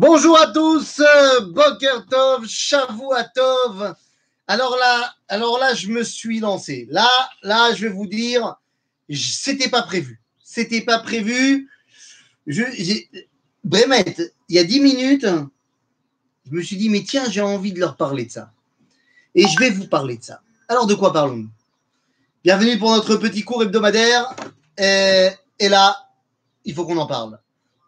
Bonjour à tous, euh, Boker Tov, Tov. Alors là, alors là, je me suis lancé. Là, là, je vais vous dire, c'était pas prévu. C'était pas prévu. Je, il y a dix minutes, je me suis dit, mais tiens, j'ai envie de leur parler de ça. Et je vais vous parler de ça. Alors, de quoi parlons-nous? Bienvenue pour notre petit cours hebdomadaire. Et là, il faut qu'on en parle.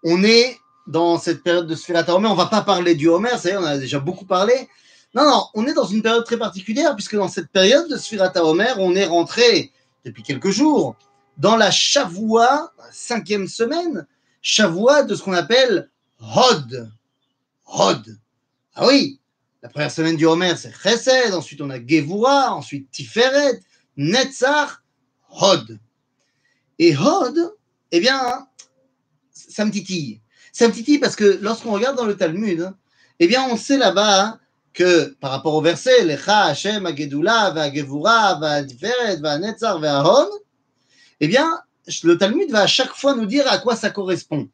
On est dans cette période de Sphirata Homer. On va pas parler du Homer, ça y est, on a déjà beaucoup parlé. Non, non, on est dans une période très particulière puisque dans cette période de Sphirata Homer, on est rentré depuis quelques jours dans la Shavua, cinquième semaine, Shavua de ce qu'on appelle Hod. Hod. Ah oui, la première semaine du Homer, c'est Chesed, ensuite on a Gevura, ensuite Tiferet, Netzach, Hod. Et Hod, eh bien, ça me titille. Ça me titille parce que lorsqu'on regarde dans le Talmud, eh bien, on sait là-bas hein, que par rapport au verset, Lecha Hashem Agedula, Vagevura, Vadiferet, Vanetzar, Vahon, eh bien, le Talmud va à chaque fois nous dire à quoi ça correspond.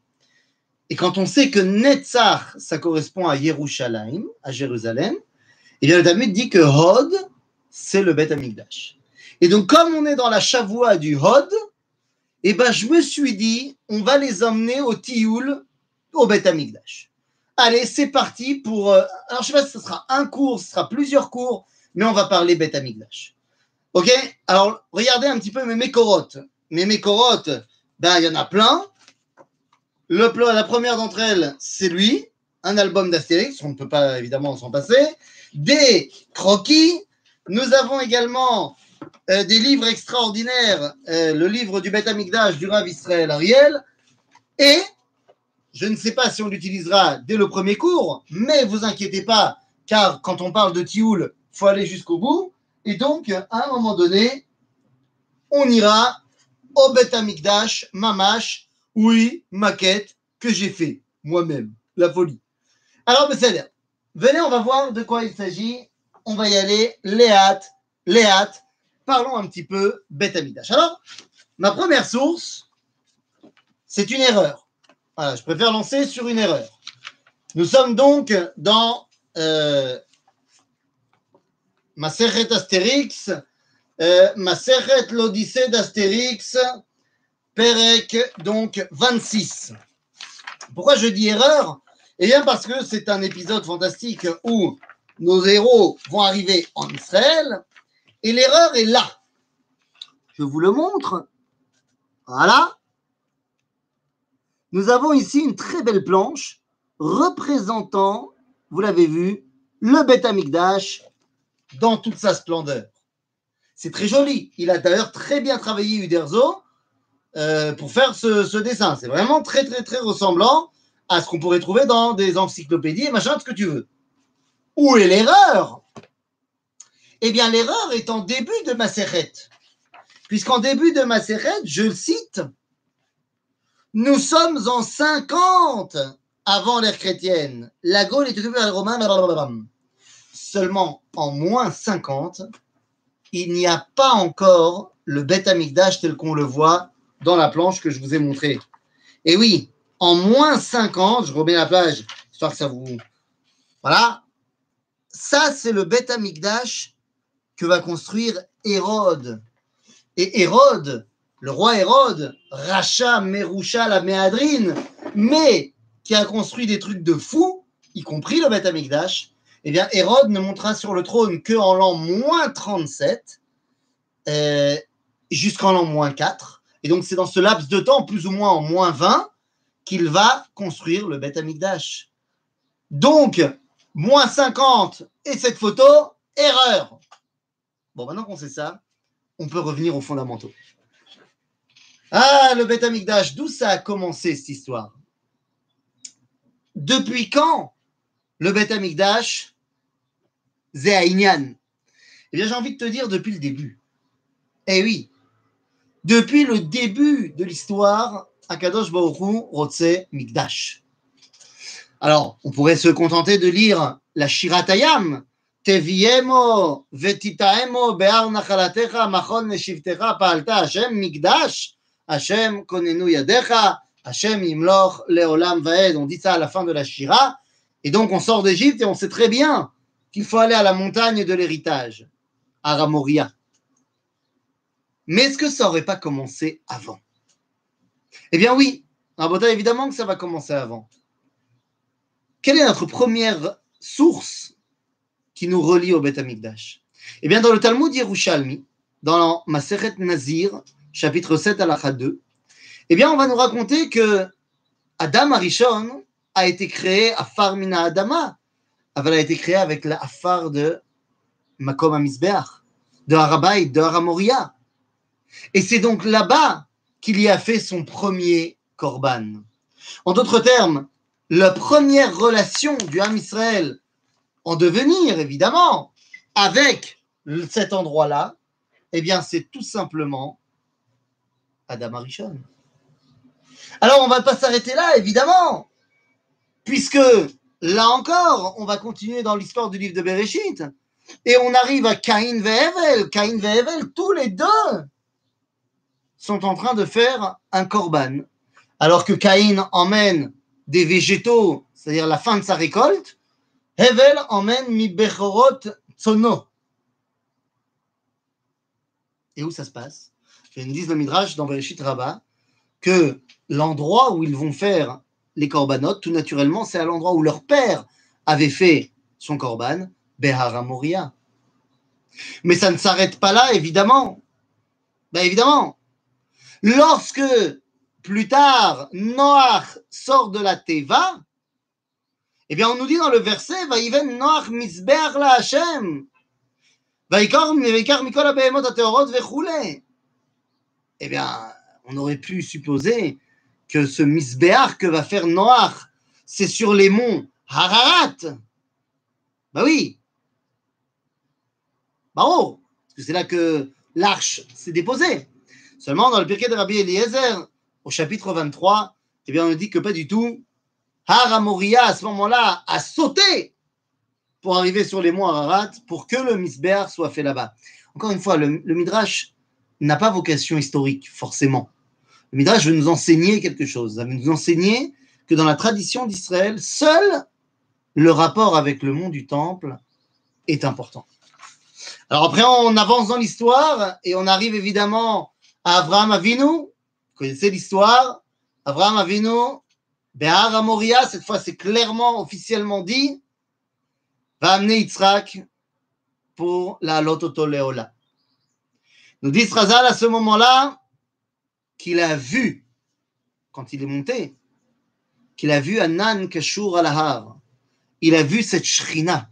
Et quand on sait que Netzar, ça correspond à Yerushalayim, à Jérusalem, eh bien, le Talmud dit que Hod, c'est le Beth Amikdash. Et donc, comme on est dans la Shavua du Hod, eh ben, je me suis dit, on va les emmener au Tioul, au Beth Amikdash. Allez, c'est parti pour. Euh, alors, je ne sais pas si ce sera un cours, ce sera plusieurs cours, mais on va parler Beth Amikdash. Ok? Alors, regardez un petit peu mes mécorotes. Mes mécorotes, ben, il y en a plein. Le, la première d'entre elles, c'est lui, un album d'Astérix, on ne peut pas évidemment s'en passer. Des croquis. Nous avons également euh, des livres extraordinaires, euh, le livre du Beth Amikdash du Rav Israël Ariel. Et je ne sais pas si on l'utilisera dès le premier cours, mais vous inquiétez pas, car quand on parle de Tioul, faut aller jusqu'au bout. Et donc, à un moment donné, on ira au Beth Amikdash, Mamash, oui, maquette que j'ai fait moi-même. La folie. Alors, Besséder, venez, on va voir de quoi il s'agit. On va y aller, Léat, Léat. Parlons un petit peu Beth Amikdash. Alors, ma première source, c'est une erreur. Je préfère lancer sur une erreur. Nous sommes donc dans euh, Maseret Astérix, euh, Maseret l'Odyssée d'Astérix, Perek, donc 26. Pourquoi je dis erreur? Eh bien parce que c'est un épisode fantastique où nos héros vont arriver en Israël et l'erreur est là. Je vous le montre. Voilà nous avons ici une très belle planche représentant, vous l'avez vu, le Beth Amikdash dans toute sa splendeur. C'est très joli. Il a d'ailleurs très bien travaillé Uderzo euh, pour faire ce, dessin. C'est vraiment très, très, très ressemblant à ce qu'on pourrait trouver dans des encyclopédies et machin, ce que tu veux. Où est l'erreur? Eh bien, l'erreur est en début de Maseret. Puisqu'en début de Maseret, je le cite, nous sommes en 50 avant l'ère chrétienne. La Gaule est occupée par les. Seulement en moins 50, il n'y a pas encore le Beth Amikdash tel qu'on le voit dans la planche que je vous ai montrée. Et oui, en moins 50, je remets la plage, histoire que ça vous. Voilà. Ça, c'est le Beth Amikdash que va construire Hérode. Et Hérode, le roi Hérode, Racha Merusha la Méadrine, mais qui a construit des trucs de fou, y compris le Beth Amikdash, eh bien, Hérode ne montera sur le trône qu'en l'an moins 37, euh, jusqu'en l'an moins 4. Et donc, c'est dans ce laps de temps, plus ou moins en moins 20, qu'il va construire le Beth Amikdash. Donc, moins 50 et cette photo, erreur. Bon, maintenant qu'on sait ça, on peut revenir aux fondamentaux. Ah, le Beth Amikdash, d'où ça a commencé cette histoire? Depuis quand le Beth Amikdash, Zéaïnian Eh bien, j'ai envie de te dire depuis le début. Eh oui, depuis le début de l'histoire, Akadosh Baruch Rotse Mikdash. Alors, on pourrait se contenter de lire la Shiratayam, Teviemo vetitaemo be'ar nachalatecha machon neshivtecha pa'alta Hashem Mikdash, Hashem konenu yadecha, Hashem imloch leolam vaed. On dit ça à la fin de la Shira. Et donc on sort d'Égypte et on sait très bien qu'il faut aller à la montagne de l'héritage, à Ramoria. Mais est-ce que ça n'aurait pas commencé avant? Eh bien oui, évidemment que ça va commencer avant. Quelle est notre première source qui nous relie au Beth Amikdash Eh bien, dans le Talmud Yerushalmi, dans Maseret Nazir, chapitre 7 à la 2, eh bien, on va nous raconter que Adam Arishon a été créé à Farmina Adama, elle a été créée avec la Afar de Makom Amisbeach, de Harabait, de Haramoria. Et c'est donc là-bas qu'il y a fait son premier korban. En d'autres termes, la première relation du Ham Israël en devenir, évidemment, avec cet endroit-là, eh bien, c'est tout simplement Adam Arishon. Alors, on ne va pas s'arrêter là, évidemment, puisque là encore, on va continuer dans l'histoire du livre de Bereshit, et on arrive à Caïn et Evel. Caïn et Evel, tous les deux sont en train de faire un korban. Alors que Caïn emmène des végétaux, c'est-à-dire la fin de sa récolte, Hevel emmène mi bechorot tsono. Et où ça se passe? Ils disent le Midrash dans Bereshit Rabbah que l'endroit où ils vont faire les corbanotes, tout naturellement, c'est à l'endroit où leur père avait fait son korban, Behara Moria. Mais ça ne s'arrête pas là, évidemment. Ben évidemment. Lorsque, plus tard, Noach sort de la Teva, eh bien, on nous dit dans le verset, Vaïven Noach misbeach la Hashem. Vaikar mikol abehemot ateorot vechule. Eh bien, on aurait pu supposer que ce misbéar que va faire Noach, c'est sur les monts Hararat. Bah oui. Bah oh, parce que c'est là que l'arche s'est déposée. Seulement dans le Pirkei de Rabbi Eliezer, au chapitre 23, eh bien on dit que pas du tout. Haramoria, à ce moment-là, a sauté pour arriver sur les monts Hararat pour que le misbéar soit fait là-bas. Encore une fois, le Midrash n'a pas vocation historique, forcément. Le Midrash veut nous enseigner quelque chose. Il veut nous enseigner que dans la tradition d'Israël, seul le rapport avec le monde du temple est important. Alors après, on avance dans l'histoire et on arrive évidemment à Abraham Avinu. Vous connaissez l'histoire? Abraham Avinu, Behar Amoria, cette fois c'est clairement, officiellement dit, va amener Yitzhak pour la Lototo Leola. Nous dit Srazal à ce moment-là, qu'il a vu, quand il est monté, qu'il a vu Anan Kashur al Il a vu cette shrina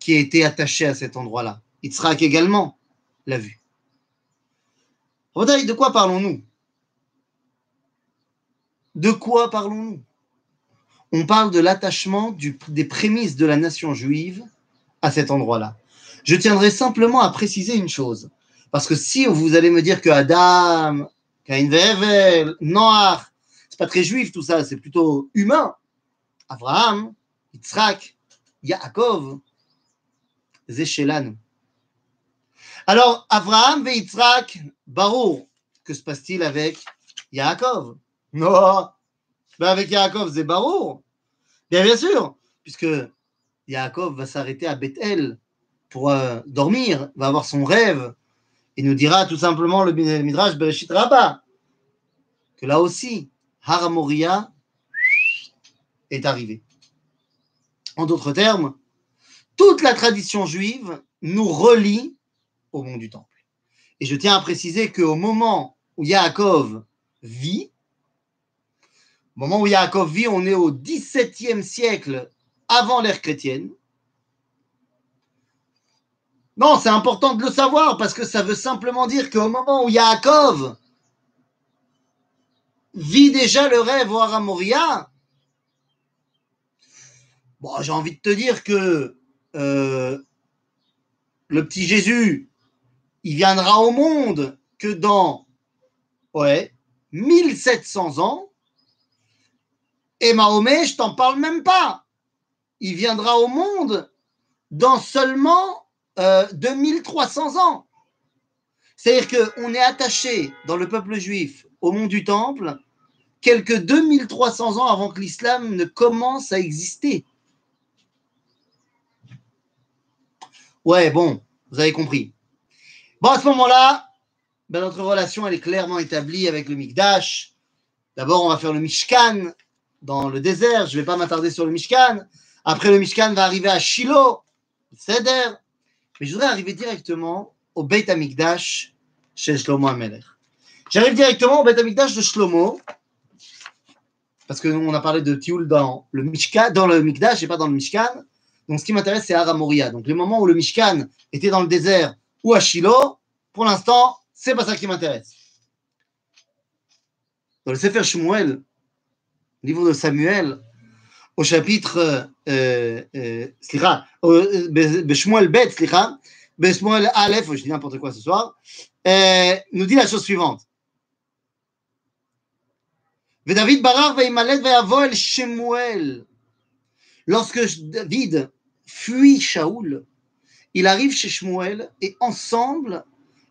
qui a été attachée à cet endroit-là. Yitzhak également l'a vu. De quoi parlons-nous? De quoi parlons-nous? On parle de l'attachement des prémices de la nation juive à cet endroit-là. Je tiendrai simplement à préciser une chose. Parce que si vous allez me dire que Adam, Cain Vevel, Noach, c'est pas très juif tout ça, c'est plutôt humain. Abraham, Yitzhak, Yaakov, Zéchelanu. Alors, Abraham et Yitzhak, que se passe-t-il avec Yaakov? Non, ben avec Yaakov, c'est Barour. Bien, bien sûr, puisque Yaakov va s'arrêter à Bethel pour euh, dormir, va avoir son rêve, il nous dira tout simplement le Midrash Bereshit que là aussi, Haramoria est arrivé. En d'autres termes, toute la tradition juive nous relie au monde du temple. Et je tiens à préciser qu'au moment où Yaakov vit, moment où Yaakov vit, on est au XVIIe siècle avant l'ère chrétienne. Non, c'est important de le savoir parce que ça veut simplement dire qu'au moment où Yaakov vit déjà le rêve au Haramoria, bon, j'ai envie de te dire que euh, le petit Jésus, il viendra au monde que dans ouais, 1700 ans. Et Mahomet, je t'en parle même pas. Il viendra au monde dans seulement euh, de 1300 ans. C'est-à-dire qu'on est attaché dans le peuple juif au mont du Temple quelques 2300 ans avant que l'islam ne commence à exister. Ouais, bon, vous avez compris. Bon, à ce moment-là, ben, notre relation, elle est clairement établie avec le Mikdash. D'abord, on va faire le Mishkan dans le désert. Je ne vais pas m'attarder sur le Mishkan. Après, le Mishkan va arriver à Shiloh, Seder. Mais je voudrais arriver directement au Beit HaMikdash chez Shlomo Amelech. J'arrive directement au Beit HaMikdash de Shlomo. Parce que nous, on a parlé de Tioul dans le Mishkan, dans le Mikdash et pas dans le Mishkan. Donc, ce qui m'intéresse, c'est Aramoria. Donc, les moments où le Mishkan était dans le désert ou à Shiloh, pour l'instant, c'est pas ça qui m'intéresse. Dans le Sefer Shmuel, livre de Samuel, au chapitre, euh, euh, slicha, Shmuel Bet, slicha, Shmuel Aleph, je dis n'importe quoi ce soir, euh, nous dit la chose suivante. David Barar Shemuel. Lorsque David fuit Shaoul, il arrive chez Shmuel et ensemble,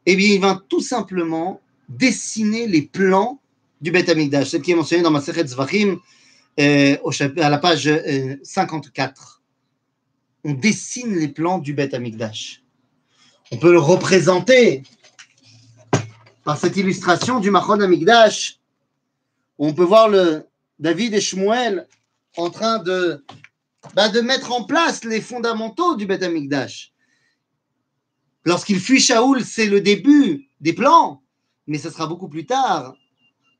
eh bien, il va tout simplement dessiner les plans du Beth Amikdash, celle qui est mentionnée dans ma Sechet Zvachim, euh, à la page 54. Euh, On dessine les plans du Beth Amikdash. On peut le représenter par cette illustration du Machon Amikdash. On peut voir le David et Shmuel en train de, bah, de mettre en place les fondamentaux du Beth Amikdash. Lorsqu'il fuit Shaoul, c'est le début des plans, mais ce sera beaucoup plus tard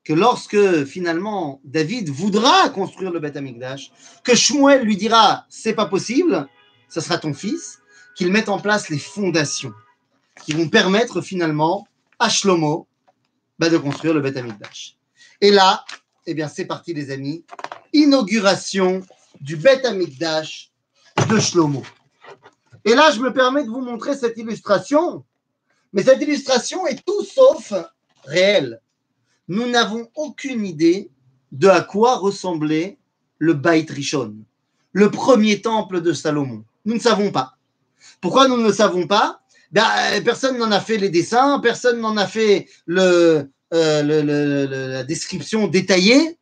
que lorsque finalement David voudra construire le Beth Amikdash, que Shmuel lui dira c'est pas possible, ce sera ton fils, qu'il mette en place les fondations qui vont permettre finalement à Shlomo bah, de construire le Beth Amikdash. Et là, eh bien c'est parti les amis, inauguration du Beth Amikdash de Shlomo. Et là, je me permets de vous montrer cette illustration. Mais cette illustration est tout sauf réelle. Nous n'avons aucune idée de à quoi ressemblait le Beit Rishon, le premier temple de Salomon. Nous ne savons pas. Pourquoi nous ne le savons pas? Ben, Personne n'en a fait les dessins, personne n'en a fait euh, la description détaillée.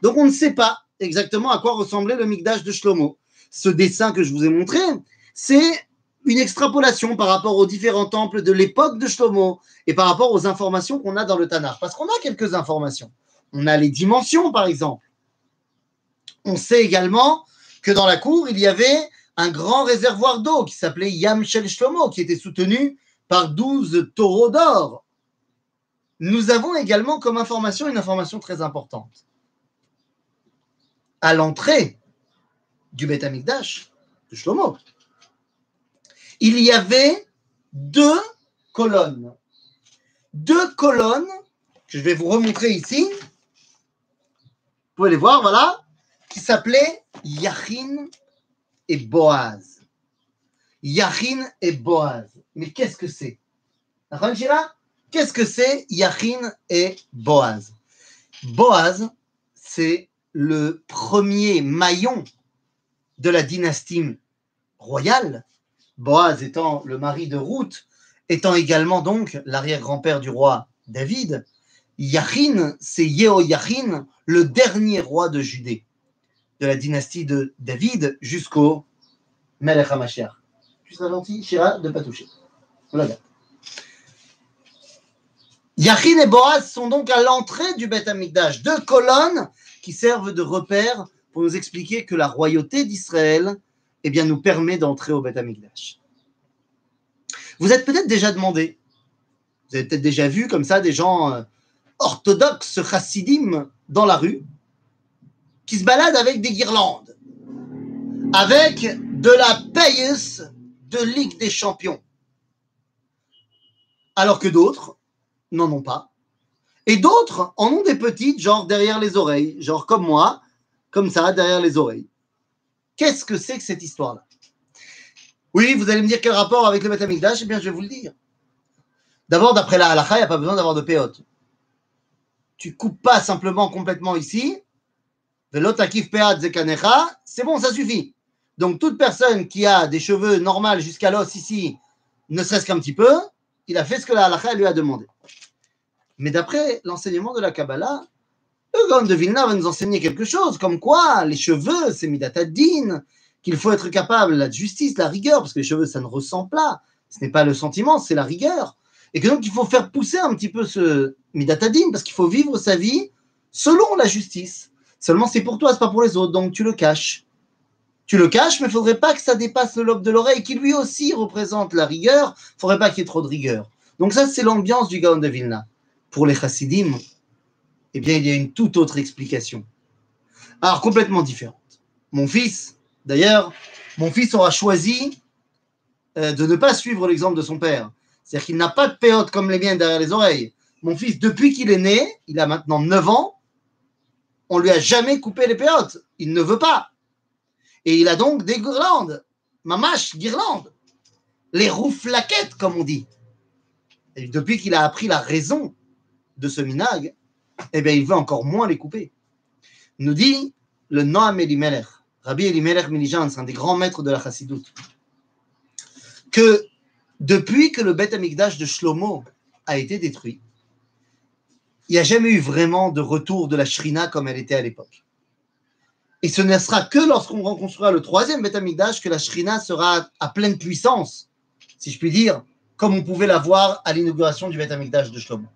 Donc on ne sait pas exactement à quoi ressemblait le Mikdash de Shlomo. Ce dessin que je vous ai montré, c'est une extrapolation par rapport aux différents temples de l'époque de Shlomo et par rapport aux informations qu'on a dans le Tanakh. Parce qu'on a quelques informations. On a les dimensions, par exemple. On sait également que dans la cour, il y avait un grand réservoir d'eau qui s'appelait Yam Shel Shlomo, qui était soutenu par 12 taureaux d'or. Nous avons également comme information une information très importante. À l'entrée du Beth Amikdash de Shlomo, il y avait deux colonnes. Deux colonnes que je vais vous remontrer ici. Vous pouvez les voir, voilà, qui s'appelaient Yachin et Boaz. Yachin et Boaz. Mais qu'est-ce que c'est? Qu'est-ce que c'est Yachin et Boaz? Boaz, c'est le premier maillon de la dynastie royale Boaz étant le mari de Ruth, étant également donc l'arrière-grand-père du roi David, Yachin, c'est Yehoyachin, le dernier roi de Judée, de la dynastie de David jusqu'au Melech. Tu seras gentil, Shira, de ne pas toucher. Voilà. Yachin et Boaz sont donc à l'entrée du Beth Amikdash, deux colonnes qui servent de repère pour nous expliquer que la royauté d'Israël eh bien, nous permet d'entrer au Beth Amikdash. Vous êtes peut-être déjà demandé, vous avez peut-être déjà vu comme ça des gens euh, orthodoxes, chassidim, dans la rue, qui se baladent avec des guirlandes, avec de la payeuse de Ligue des Champions, alors que d'autres n'en ont pas. Et d'autres en ont des petites, genre derrière les oreilles, genre comme moi, comme ça, derrière les oreilles. Qu'est-ce que c'est que cette histoire-là? Oui, vous allez me dire quel rapport avec le Beth Eh bien, je vais vous le dire. D'abord, d'après la halakha, il n'y a pas besoin d'avoir de péote. Tu coupes pas simplement complètement ici. C'est bon, ça suffit. Donc, toute personne qui a des cheveux normaux jusqu'à l'os ici, ne serait-ce qu'un petit peu, il a fait ce que la halakha lui a demandé. Mais d'après l'enseignement de la Kabbalah, le Gaon de Vilna va nous enseigner quelque chose, comme quoi les cheveux, c'est Midatadin, qu'il faut être capable, la justice, la rigueur, parce que les cheveux, ça ne ressent pas. Ce n'est pas le sentiment, c'est la rigueur. Et que donc, il faut faire pousser un petit peu ce midatadine, parce qu'il faut vivre sa vie selon la justice. Seulement, c'est pour toi, c'est pas pour les autres, donc tu le caches. Tu le caches, mais il faudrait pas que ça dépasse le lobe de l'oreille, qui lui aussi représente la rigueur. Il faudrait pas qu'il y ait trop de rigueur. Donc ça, c'est l'ambiance du Gaon de Vilna. Pour les chassidim, eh bien, il y a une toute autre explication. Alors, complètement différente. Mon fils, d'ailleurs, mon fils aura choisi euh, de ne pas suivre l'exemple de son père. C'est-à-dire qu'il n'a pas de péote comme les miennes derrière les oreilles. Mon fils, depuis qu'il est né, il a maintenant 9 ans, on lui a jamais coupé les péotes. Il ne veut pas. Et il a donc des guirlandes. Mamache, guirlandes. Les rouflaquettes, comme on dit. Et depuis qu'il a appris la raison de ce minag, eh bien, il veut encore moins les couper. Nous dit le Noam Elimelech, Rabbi Elimelech Milijan, c'est un des grands maîtres de la chassidoute, que depuis que le Beth Amikdash de Shlomo a été détruit, il n'y a jamais eu vraiment de retour de la Shrina comme elle était à l'époque. Et ce ne sera que lorsqu'on reconstruira le troisième Beth Amikdash que la Shrina sera à pleine puissance, si je puis dire, comme on pouvait la voir à l'inauguration du Beth Amikdash de Shlomo.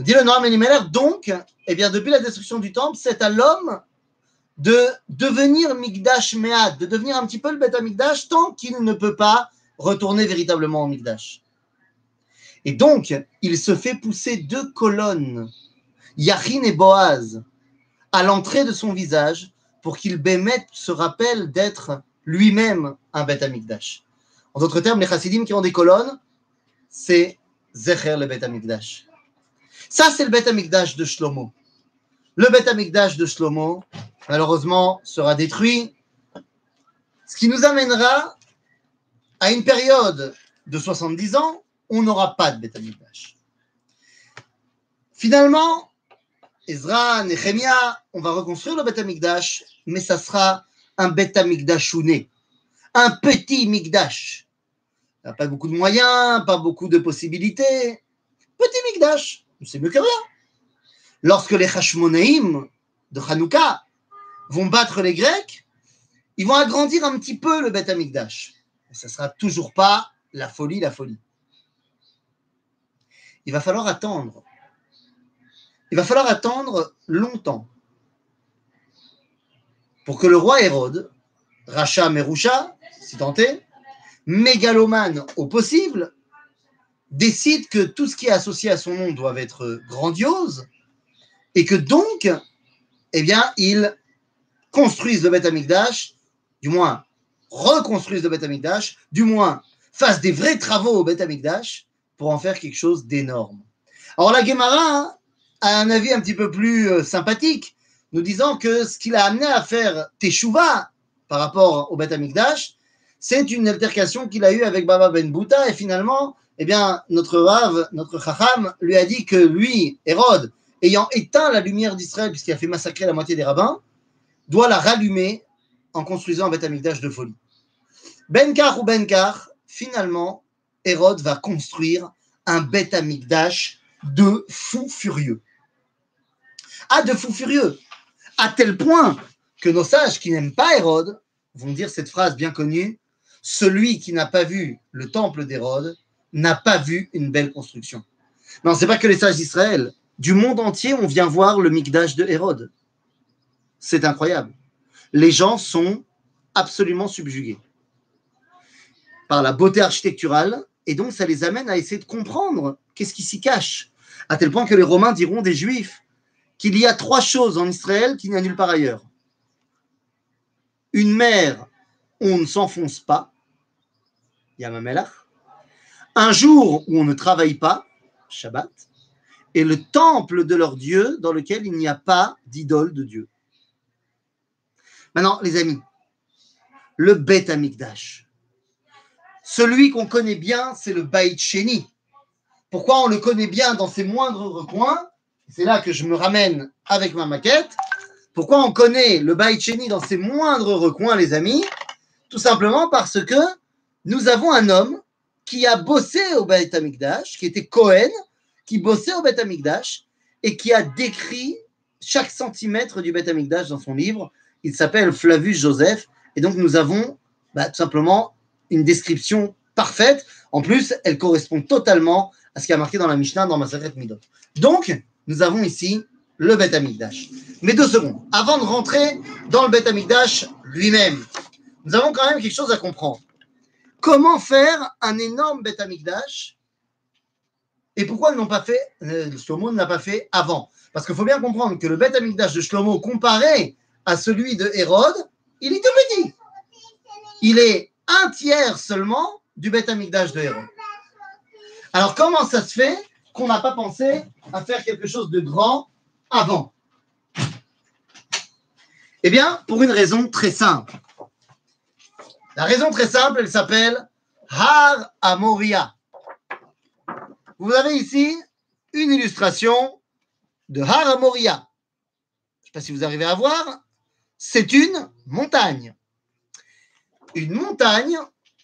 Dit le Noam Elimelech, donc, eh bien, depuis la destruction du temple, c'est à l'homme de devenir Migdash Mead, de devenir un petit peu le Beth Amikdash tant qu'il ne peut pas retourner véritablement au Migdash. Et donc, il se fait pousser deux colonnes, Yachin et Boaz, à l'entrée de son visage pour qu'il bémette se rappelle d'être lui-même un Beth Amikdash. En d'autres termes, les chassidim qui ont des colonnes, c'est Zecher le Beth Amikdash. Ça, c'est le Beth Amikdash de Shlomo. Le Beth Amikdash de Shlomo, malheureusement, sera détruit, ce qui nous amènera à une période de 70 ans, on n'aura pas de Beth Amikdash. Finalement, Ezra, Nehemia, on va reconstruire le Beth Amikdash, mais ça sera un Beth Amikdashouné, un petit Mikdash. Pas beaucoup de moyens, pas beaucoup de possibilités. Petit Mikdash, c'est mieux que rien. Lorsque les Hashmonaïm de Hanouka vont battre les Grecs, ils vont agrandir un petit peu le Beth Amikdash. Et ça ne sera toujours pas la folie, la folie. Il va falloir attendre. Il va falloir attendre longtemps pour que le roi Hérode, Racha Merusha, si est, mégalomane au possible, décide que tout ce qui est associé à son nom doit être grandiose et que donc, eh bien, il construise le Beth Amikdash, du moins reconstruise le Beth Amikdash, du moins fasse des vrais travaux au Beth Amikdash pour en faire quelque chose d'énorme. Alors la Gemara a un avis un petit peu plus euh, sympathique, nous disant que ce qu'il a amené à faire Teshuvah par rapport au Beth Amikdash, c'est une altercation qu'il a eue avec Baba Ben Bouta et finalement, eh bien, notre Rav, notre Chacham, lui a dit que lui, Hérode, ayant éteint la lumière d'Israël puisqu'il a fait massacrer la moitié des rabbins, doit la rallumer en construisant un Beth Amikdash de folie. Benkar ou Benkar, finalement, Hérode va construire un Beth Amikdash de fou furieux. Ah, de fou furieux À tel point que nos sages qui n'aiment pas Hérode vont dire cette phrase bien connue celui qui n'a pas vu le temple d'Hérode n'a pas vu une belle construction. Non, c'est pas que les sages d'Israël. Du monde entier, on vient voir le Mikdash de Hérode. C'est incroyable. Les gens sont absolument subjugués par la beauté architecturale et donc ça les amène à essayer de comprendre qu'est-ce qui s'y cache. À tel point que les Romains diront des Juifs qu'il y a trois choses en Israël qu'il n'y a nulle part ailleurs. Une mer on ne s'enfonce pas, Yamamelach, un jour où on ne travaille pas, Shabbat, et le temple de leur Dieu dans lequel il n'y a pas d'idole de Dieu. Maintenant, les amis, le Bet Amikdash. Celui qu'on connaît bien, c'est le Baït Sheni. Pourquoi on le connaît bien dans ses moindres recoins? C'est là que je me ramène avec ma maquette. Pourquoi on connaît le Baït Sheni dans ses moindres recoins, les amis? Tout simplement parce que nous avons un homme qui a bossé au Beth Amikdash, qui était Cohen, qui bossait au Beth Amikdash et qui a décrit chaque centimètre du Beth Amikdash dans son livre, il s'appelle Flavius Joseph, et donc nous avons bah, tout simplement une description parfaite. En plus, elle correspond totalement à ce qui a marqué dans la Mishnah, dans Maseret Midot. Donc, nous avons ici le Bet Amikdash. Mais deux secondes, avant de rentrer dans le Bet Amikdash lui-même, nous avons quand même quelque chose à comprendre. Comment faire un énorme Bet Amikdash et pourquoi ils n'ont pas fait, euh, Shlomo ne l'a pas fait avant Parce qu'il faut bien comprendre que le Bet Amikdash de Shlomo comparé à celui de Hérode, il est tout petit. Il est un tiers seulement du Bet Amikdash de Hérode. Alors comment ça se fait qu'on n'a pas pensé à faire quelque chose de grand avant? Eh bien, pour une raison très simple. La raison très simple, elle s'appelle Har Amoria. Vous avez ici une illustration de Har Amoria. Je ne sais pas si vous arrivez à voir. C'est une montagne. Une montagne,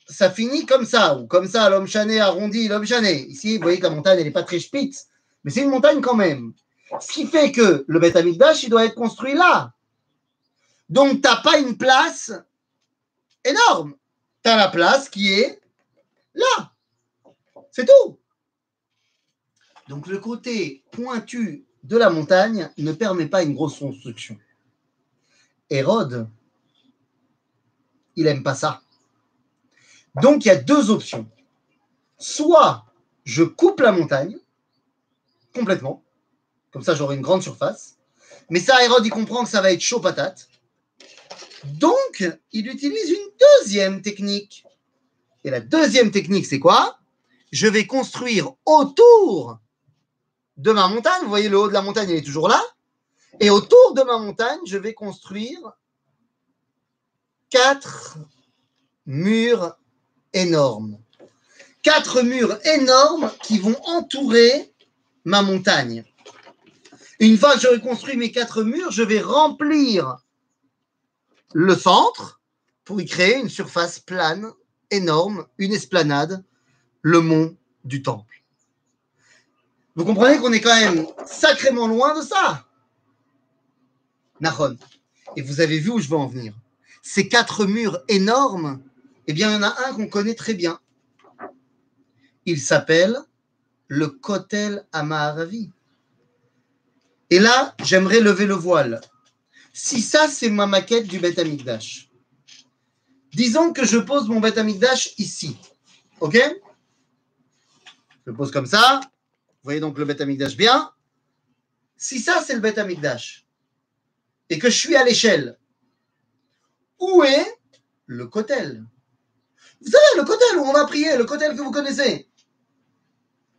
ça finit comme ça, ou comme ça, l'homme chané arrondi, l'homme chané. Ici, vous voyez que la montagne, elle n'est pas très spitz, mais c'est une montagne quand même. Ce qui fait que le Beth il doit être construit là. Donc, tu n'as pas une place énorme. Tu la place qui est là. C'est tout. Donc, le côté pointu de la montagne ne permet pas une grosse construction. Hérode, il n'aime pas ça. Donc, il y a deux options. Soit je coupe la montagne complètement, comme ça j'aurai une grande surface, mais ça, Hérode, il comprend que ça va être chaud patate. Donc, il utilise une deuxième technique. Et la deuxième technique, c'est quoi? Je vais construire autour de ma montagne. Vous voyez, le haut de la montagne, il est toujours là. Et autour de ma montagne, je vais construire quatre murs énormes. Quatre murs énormes qui vont entourer ma montagne. Une fois que j'aurai construit mes quatre murs, je vais remplir le centre pour y créer une surface plane, énorme, une esplanade, le mont du temple. Vous comprenez qu'on est quand même sacrément loin de ça. Nahon. Et vous avez vu où je veux en venir. Ces quatre murs énormes, eh bien, il y en a un qu'on connaît très bien. Il s'appelle le Kotel Amaharavi. Et là, j'aimerais lever le voile. Si ça, c'est ma maquette du Beth Amikdash, disons que je pose mon Beth Amikdash ici. OK? Je pose comme ça. Vous voyez donc le Beth Amikdash bien. Si ça, c'est le Beth Amikdash, et que je suis à l'échelle, où est le Kotel? Vous savez, le Kotel où on va prier, le Kotel que vous connaissez.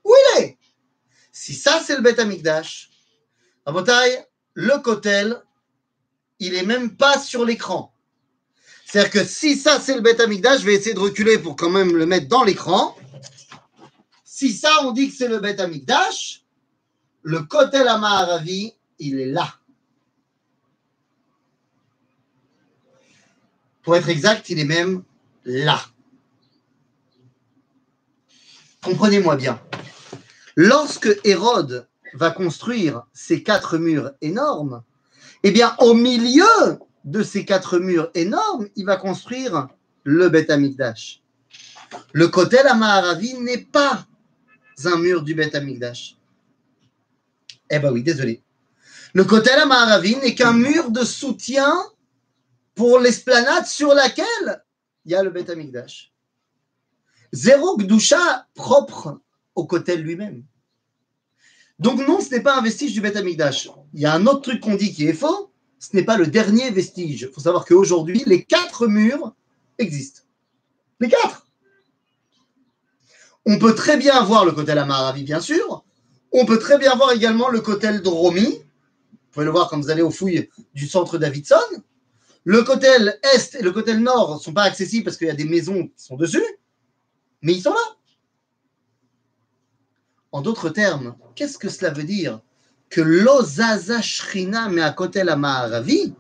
Où il est? Si ça, c'est le Beth Amikdash, Rabotai, le Kotel, il est même pas sur l'écran. C'est-à-dire que si ça, c'est le Beth Amikdash, je vais essayer de reculer pour quand même le mettre dans l'écran. Si ça, on dit que c'est le Beth Amikdash, le Kotel Amaharavi, il est là. Pour être exact, il est même là. Comprenez-moi bien. Lorsque Hérode va construire ces quatre murs énormes, eh bien, au milieu de ces quatre murs énormes, il va construire le Beth Amikdash. Le Kotel Amaharavi n'est pas un mur du Beth Amikdash. Eh ben oui, désolé. Le Kotel Amaharavi n'est qu'un mur de soutien pour l'esplanade sur laquelle il y a le Beth Amikdash. Zéro Gdusha propre au Kotel lui-même. Donc non, ce n'est pas un vestige du Beth Amikdash. Il y a un autre truc qu'on dit qui est faux, ce n'est pas le dernier vestige. Il faut savoir qu'aujourd'hui, les quatre murs existent. Les quatre. On peut très bien voir le Kotel Amaravi, bien sûr. On peut très bien voir également le Kotel Dromi. Vous pouvez le voir quand vous allez aux fouilles du centre Davidson. Le Kotel Est et le Kotel Nord ne sont pas accessibles parce qu'il y a des maisons qui sont dessus, mais ils sont là. En d'autres termes, qu'est-ce que cela veut dire Que l'Ozaza Shrina mais à Kotel Amaharavi,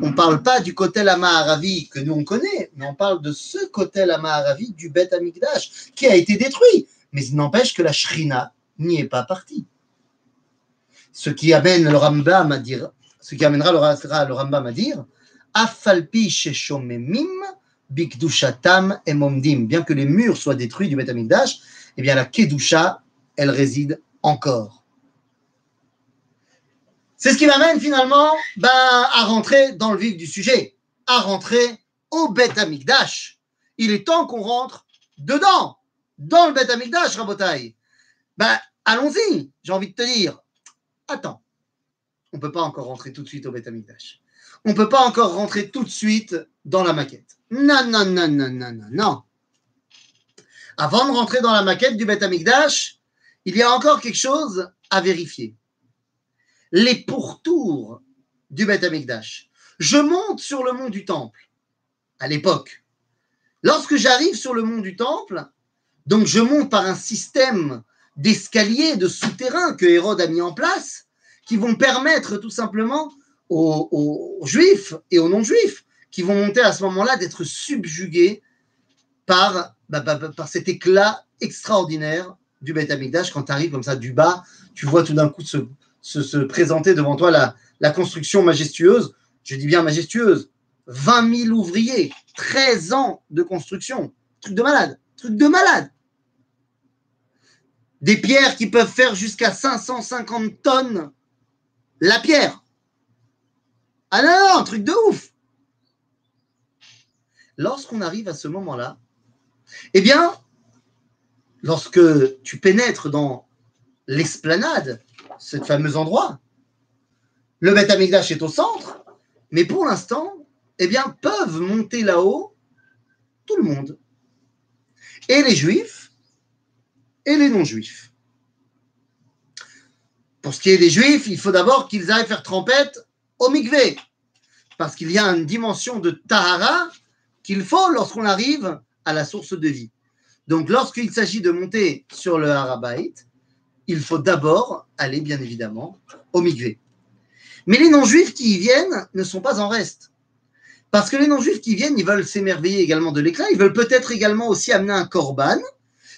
on ne parle pas du Kotel Amaharavi que nous on connaît, mais on parle de ce Kotel Amaharavi du Bet Amikdash qui a été détruit. Mais il n'empêche que la Shrina n'y est pas partie. Ce qui amène le Rambam à ce qui amènera le, Rambam à dire Afalpi sheshomemim bikdushatam emomdim. Bien que les murs soient détruits du Beth Amikdash, eh bien la Kedusha, elle réside encore. C'est ce qui m'amène finalement ben, à rentrer dans le vif du sujet, à rentrer au Beth Amikdash. Il est temps qu'on rentre dedans, dans le Beth Amikdash, Rabotai. Ben, allons-y, j'ai envie de te dire. Attends, on ne peut pas encore rentrer tout de suite au Beth Amikdash. On ne peut pas encore rentrer tout de suite dans la maquette. Non, non, non, non, non, non, non. Avant de rentrer dans la maquette du Beth Amikdash, il y a encore quelque chose à vérifier. Les pourtours du Beth Amikdash. Je monte sur le mont du Temple à l'époque. Lorsque j'arrive sur le mont du Temple, donc je monte par un système d'escaliers, de souterrains que Hérode a mis en place, qui vont permettre tout simplement aux, juifs et aux non-juifs qui vont monter à ce moment-là d'être subjugués par, bah, bah, bah, par cet éclat extraordinaire du Beth. Quand tu arrives comme ça du bas, tu vois tout d'un coup se, se, présenter devant toi la, la construction majestueuse. Je dis bien majestueuse. 20 000 ouvriers, 13 ans de construction. Truc de malade. Truc de malade. Des pierres qui peuvent faire jusqu'à 550 tonnes la pierre. Ah non, non, truc de ouf. Lorsqu'on arrive à ce moment-là, eh bien, lorsque tu pénètres dans l'esplanade, ce fameux endroit, le Beth Amikdash est au centre, mais pour l'instant, eh bien, peuvent monter là-haut tout le monde. Et les juifs et les non-juifs. Pour ce qui est des juifs, il faut d'abord qu'ils aillent faire trempette au mikvé. Parce qu'il y a une dimension de tahara qu'il faut lorsqu'on arrive à la source de vie. Donc, lorsqu'il s'agit de monter sur le Harabait, il faut d'abord aller, bien évidemment, au mikvé. Mais les non-juifs qui y viennent ne sont pas en reste. Parce que les non-juifs qui viennent, ils veulent s'émerveiller également de l'éclat, ils veulent peut-être également aussi amener un korban.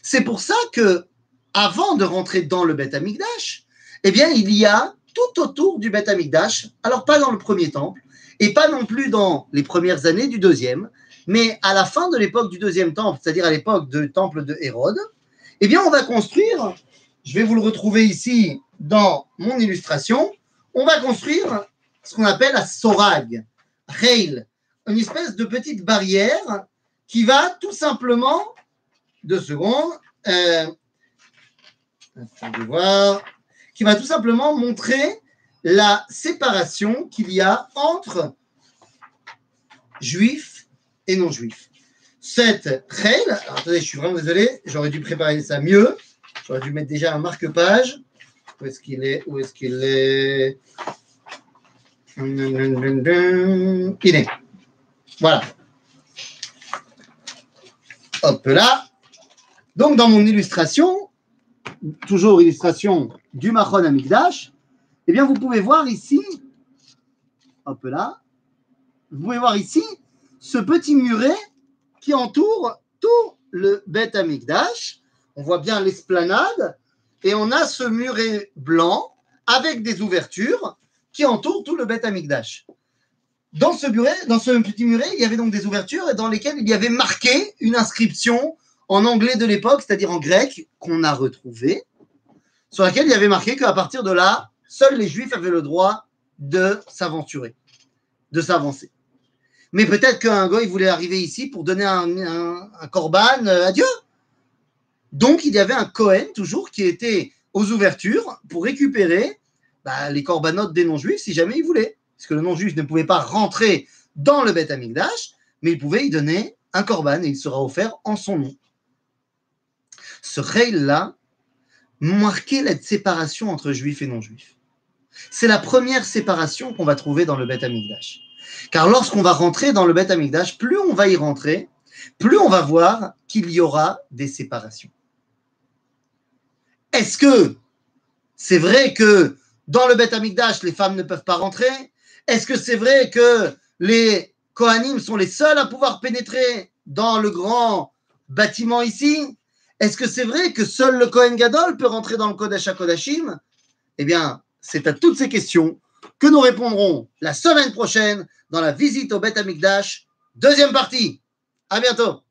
C'est pour ça que, avant de rentrer dans le Beth Amikdash, eh bien, il y a tout autour du Beth Amikdash, alors pas dans le premier temple, et pas non plus dans les premières années du deuxième, mais à la fin de l'époque du deuxième temple, c'est-à-dire à, l'époque du temple de Hérode, eh bien, on va construire, je vais vous le retrouver ici dans mon illustration, on va construire ce qu'on appelle la sorag, Reil, une espèce de petite barrière qui va tout simplement, deux secondes, euh, qui va tout simplement montrer la séparation qu'il y a entre juifs et non-juifs. Cette règle, attendez, je suis vraiment désolé, j'aurais dû préparer ça mieux. J'aurais dû mettre déjà un marque-page. Où est-ce qu'il est Où est-ce qu'il est? Il est. Voilà. Hop là. Donc, dans mon illustration, toujours illustration du Machon Amikdash, eh bien, vous pouvez voir ici, hop là, vous pouvez voir ici ce petit muret qui entoure tout le Bet Amikdash. On voit bien l'esplanade et on a ce muret blanc avec des ouvertures qui entourent tout le Bet Amikdash. Dans ce, muret, dans ce petit muret, il y avait donc des ouvertures dans lesquelles il y avait marqué une inscription en anglais de l'époque, c'est-à-dire en grec, qu'on a retrouvé sur laquelle il y avait marqué qu'à partir de là, seuls les juifs avaient le droit de s'aventurer, de s'avancer. Mais peut-être qu'un il voulait arriver ici pour donner un, corban euh, à Dieu. Donc il y avait un Cohen toujours qui était aux ouvertures pour récupérer bah, les corbanotes des non-juifs si jamais il voulait. Parce que le non-juif ne pouvait pas rentrer dans le Beth Amikdash, mais il pouvait y donner un corban et il sera offert en son nom. Ce règle-là, marquer la séparation entre juifs et non-juifs. C'est la première séparation qu'on va trouver dans le Beth Amikdash. Car lorsqu'on va rentrer dans le Beth Amikdash, plus on va y rentrer, plus on va voir qu'il y aura des séparations. Est-ce que c'est vrai que dans le Beth Amikdash, les femmes ne peuvent pas rentrer? Est-ce que c'est vrai que les Kohanim sont les seuls à pouvoir pénétrer dans le grand bâtiment ici? Est-ce que c'est vrai que seul le Kohen Gadol peut rentrer dans le Kodesh HaKodashim? Eh bien, c'est à toutes ces questions que nous répondrons la semaine prochaine dans la visite au Beth Amikdash, deuxième partie. À bientôt.